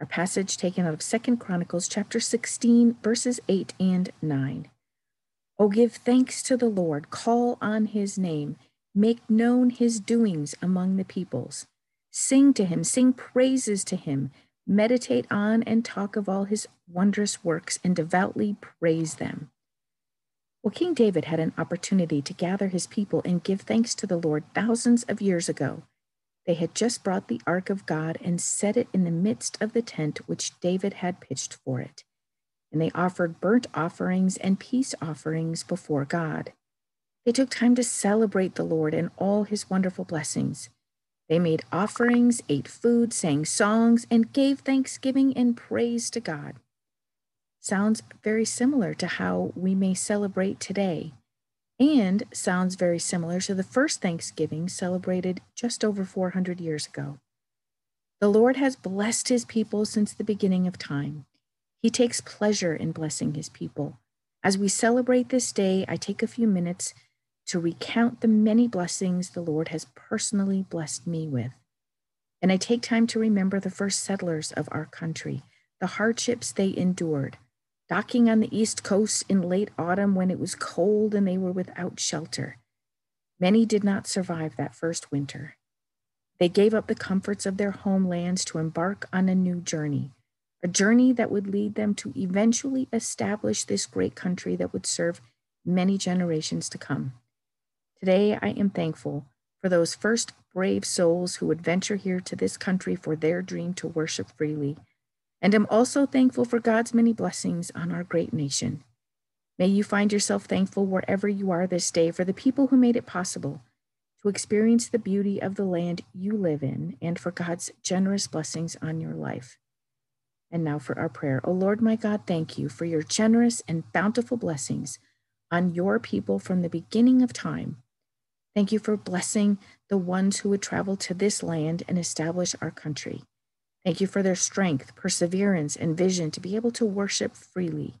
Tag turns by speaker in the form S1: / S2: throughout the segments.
S1: our passage taken out of Second Chronicles chapter 16, verses 8 and 9. Oh, give thanks to the Lord, call on his name, make known his doings among the peoples. Sing to him, sing praises to him, meditate on and talk of all his wondrous works, and devoutly praise them. Well, King David had an opportunity to gather his people and give thanks to the Lord thousands of years ago. They had just brought the ark of God and set it in the midst of the tent which David had pitched for it. And they offered burnt offerings and peace offerings before God. They took time to celebrate the Lord and all his wonderful blessings. They made offerings, ate food, sang songs, and gave thanksgiving and praise to God. Sounds very similar to how we may celebrate today and sounds very similar to the first Thanksgiving celebrated just over 400 years ago. The Lord has blessed his people since the beginning of time. He takes pleasure in blessing his people. As we celebrate this day, I take a few minutes to recount the many blessings the Lord has personally blessed me with. And I take time to remember the first settlers of our country, the hardships they endured, docking on the East Coast in late autumn when it was cold and they were without shelter. Many did not survive that first winter. They gave up the comforts of their homelands to embark on a new journey, a journey that would lead them to eventually establish this great country that would serve many generations to come. Today, I am thankful for those first brave souls who would venture here to this country for their dream to worship freely and am also thankful for God's many blessings on our great nation. May you find yourself thankful wherever you are this day for the people who made it possible to experience the beauty of the land you live in and for God's generous blessings on your life. And now for our prayer. O oh Lord my God, thank you for your generous and bountiful blessings on your people from the beginning of time. Thank you for blessing the ones who would travel to this land and establish our country. Thank you for their strength, perseverance, and vision to be able to worship freely.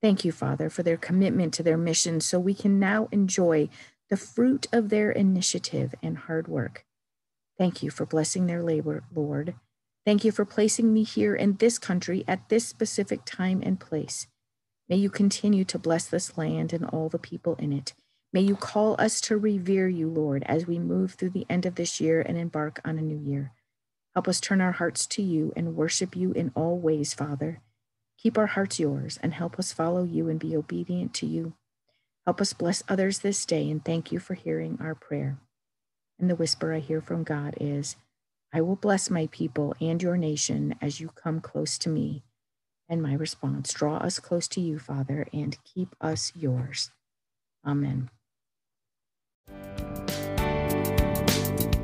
S1: Thank you, Father, for their commitment to their mission so we can now enjoy the fruit of their initiative and hard work. Thank you for blessing their labor, Lord. Thank you for placing me here in this country at this specific time and place. May you continue to bless this land and all the people in it. May you call us to revere you, Lord, as we move through the end of this year and embark on a new year. Help us turn our hearts to you and worship you in all ways, Father. Keep our hearts yours and help us follow you and be obedient to you. Help us bless others this day and thank you for hearing our prayer. And the whisper I hear from God is, I will bless my people and your nation as you come close to me. And my response, draw us close to you, Father, and keep us yours. Amen.